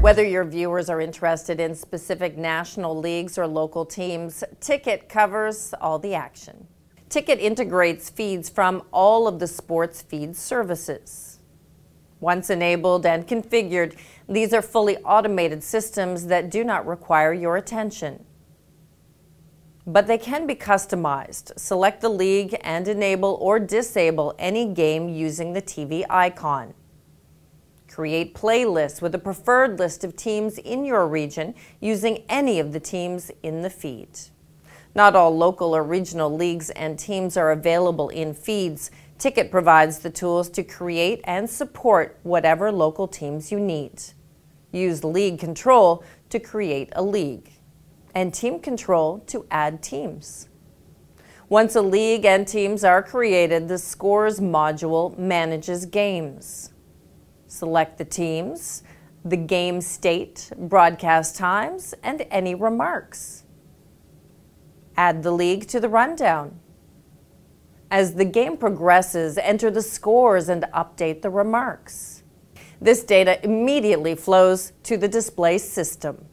Whether your viewers are interested in specific national leagues or local teams, Tick-it covers all the action. Tick-it integrates feeds from all of the sports feed services. Once enabled and configured, these are fully automated systems that do not require your attention. But they can be customized. Select the league and enable or disable any game using the TV icon. Create playlists with a preferred list of teams in your region using any of the teams in the feed. Not all local or regional leagues and teams are available in feeds. Tick-it provides the tools to create and support whatever local teams you need. Use League Control to create a league and Team Control to add teams. Once a league and teams are created, the Scores module manages games. Select the teams, the game state, broadcast times, and any remarks. Add the league to the rundown. As the game progresses, enter the scores and update the remarks. This data immediately flows to the display system.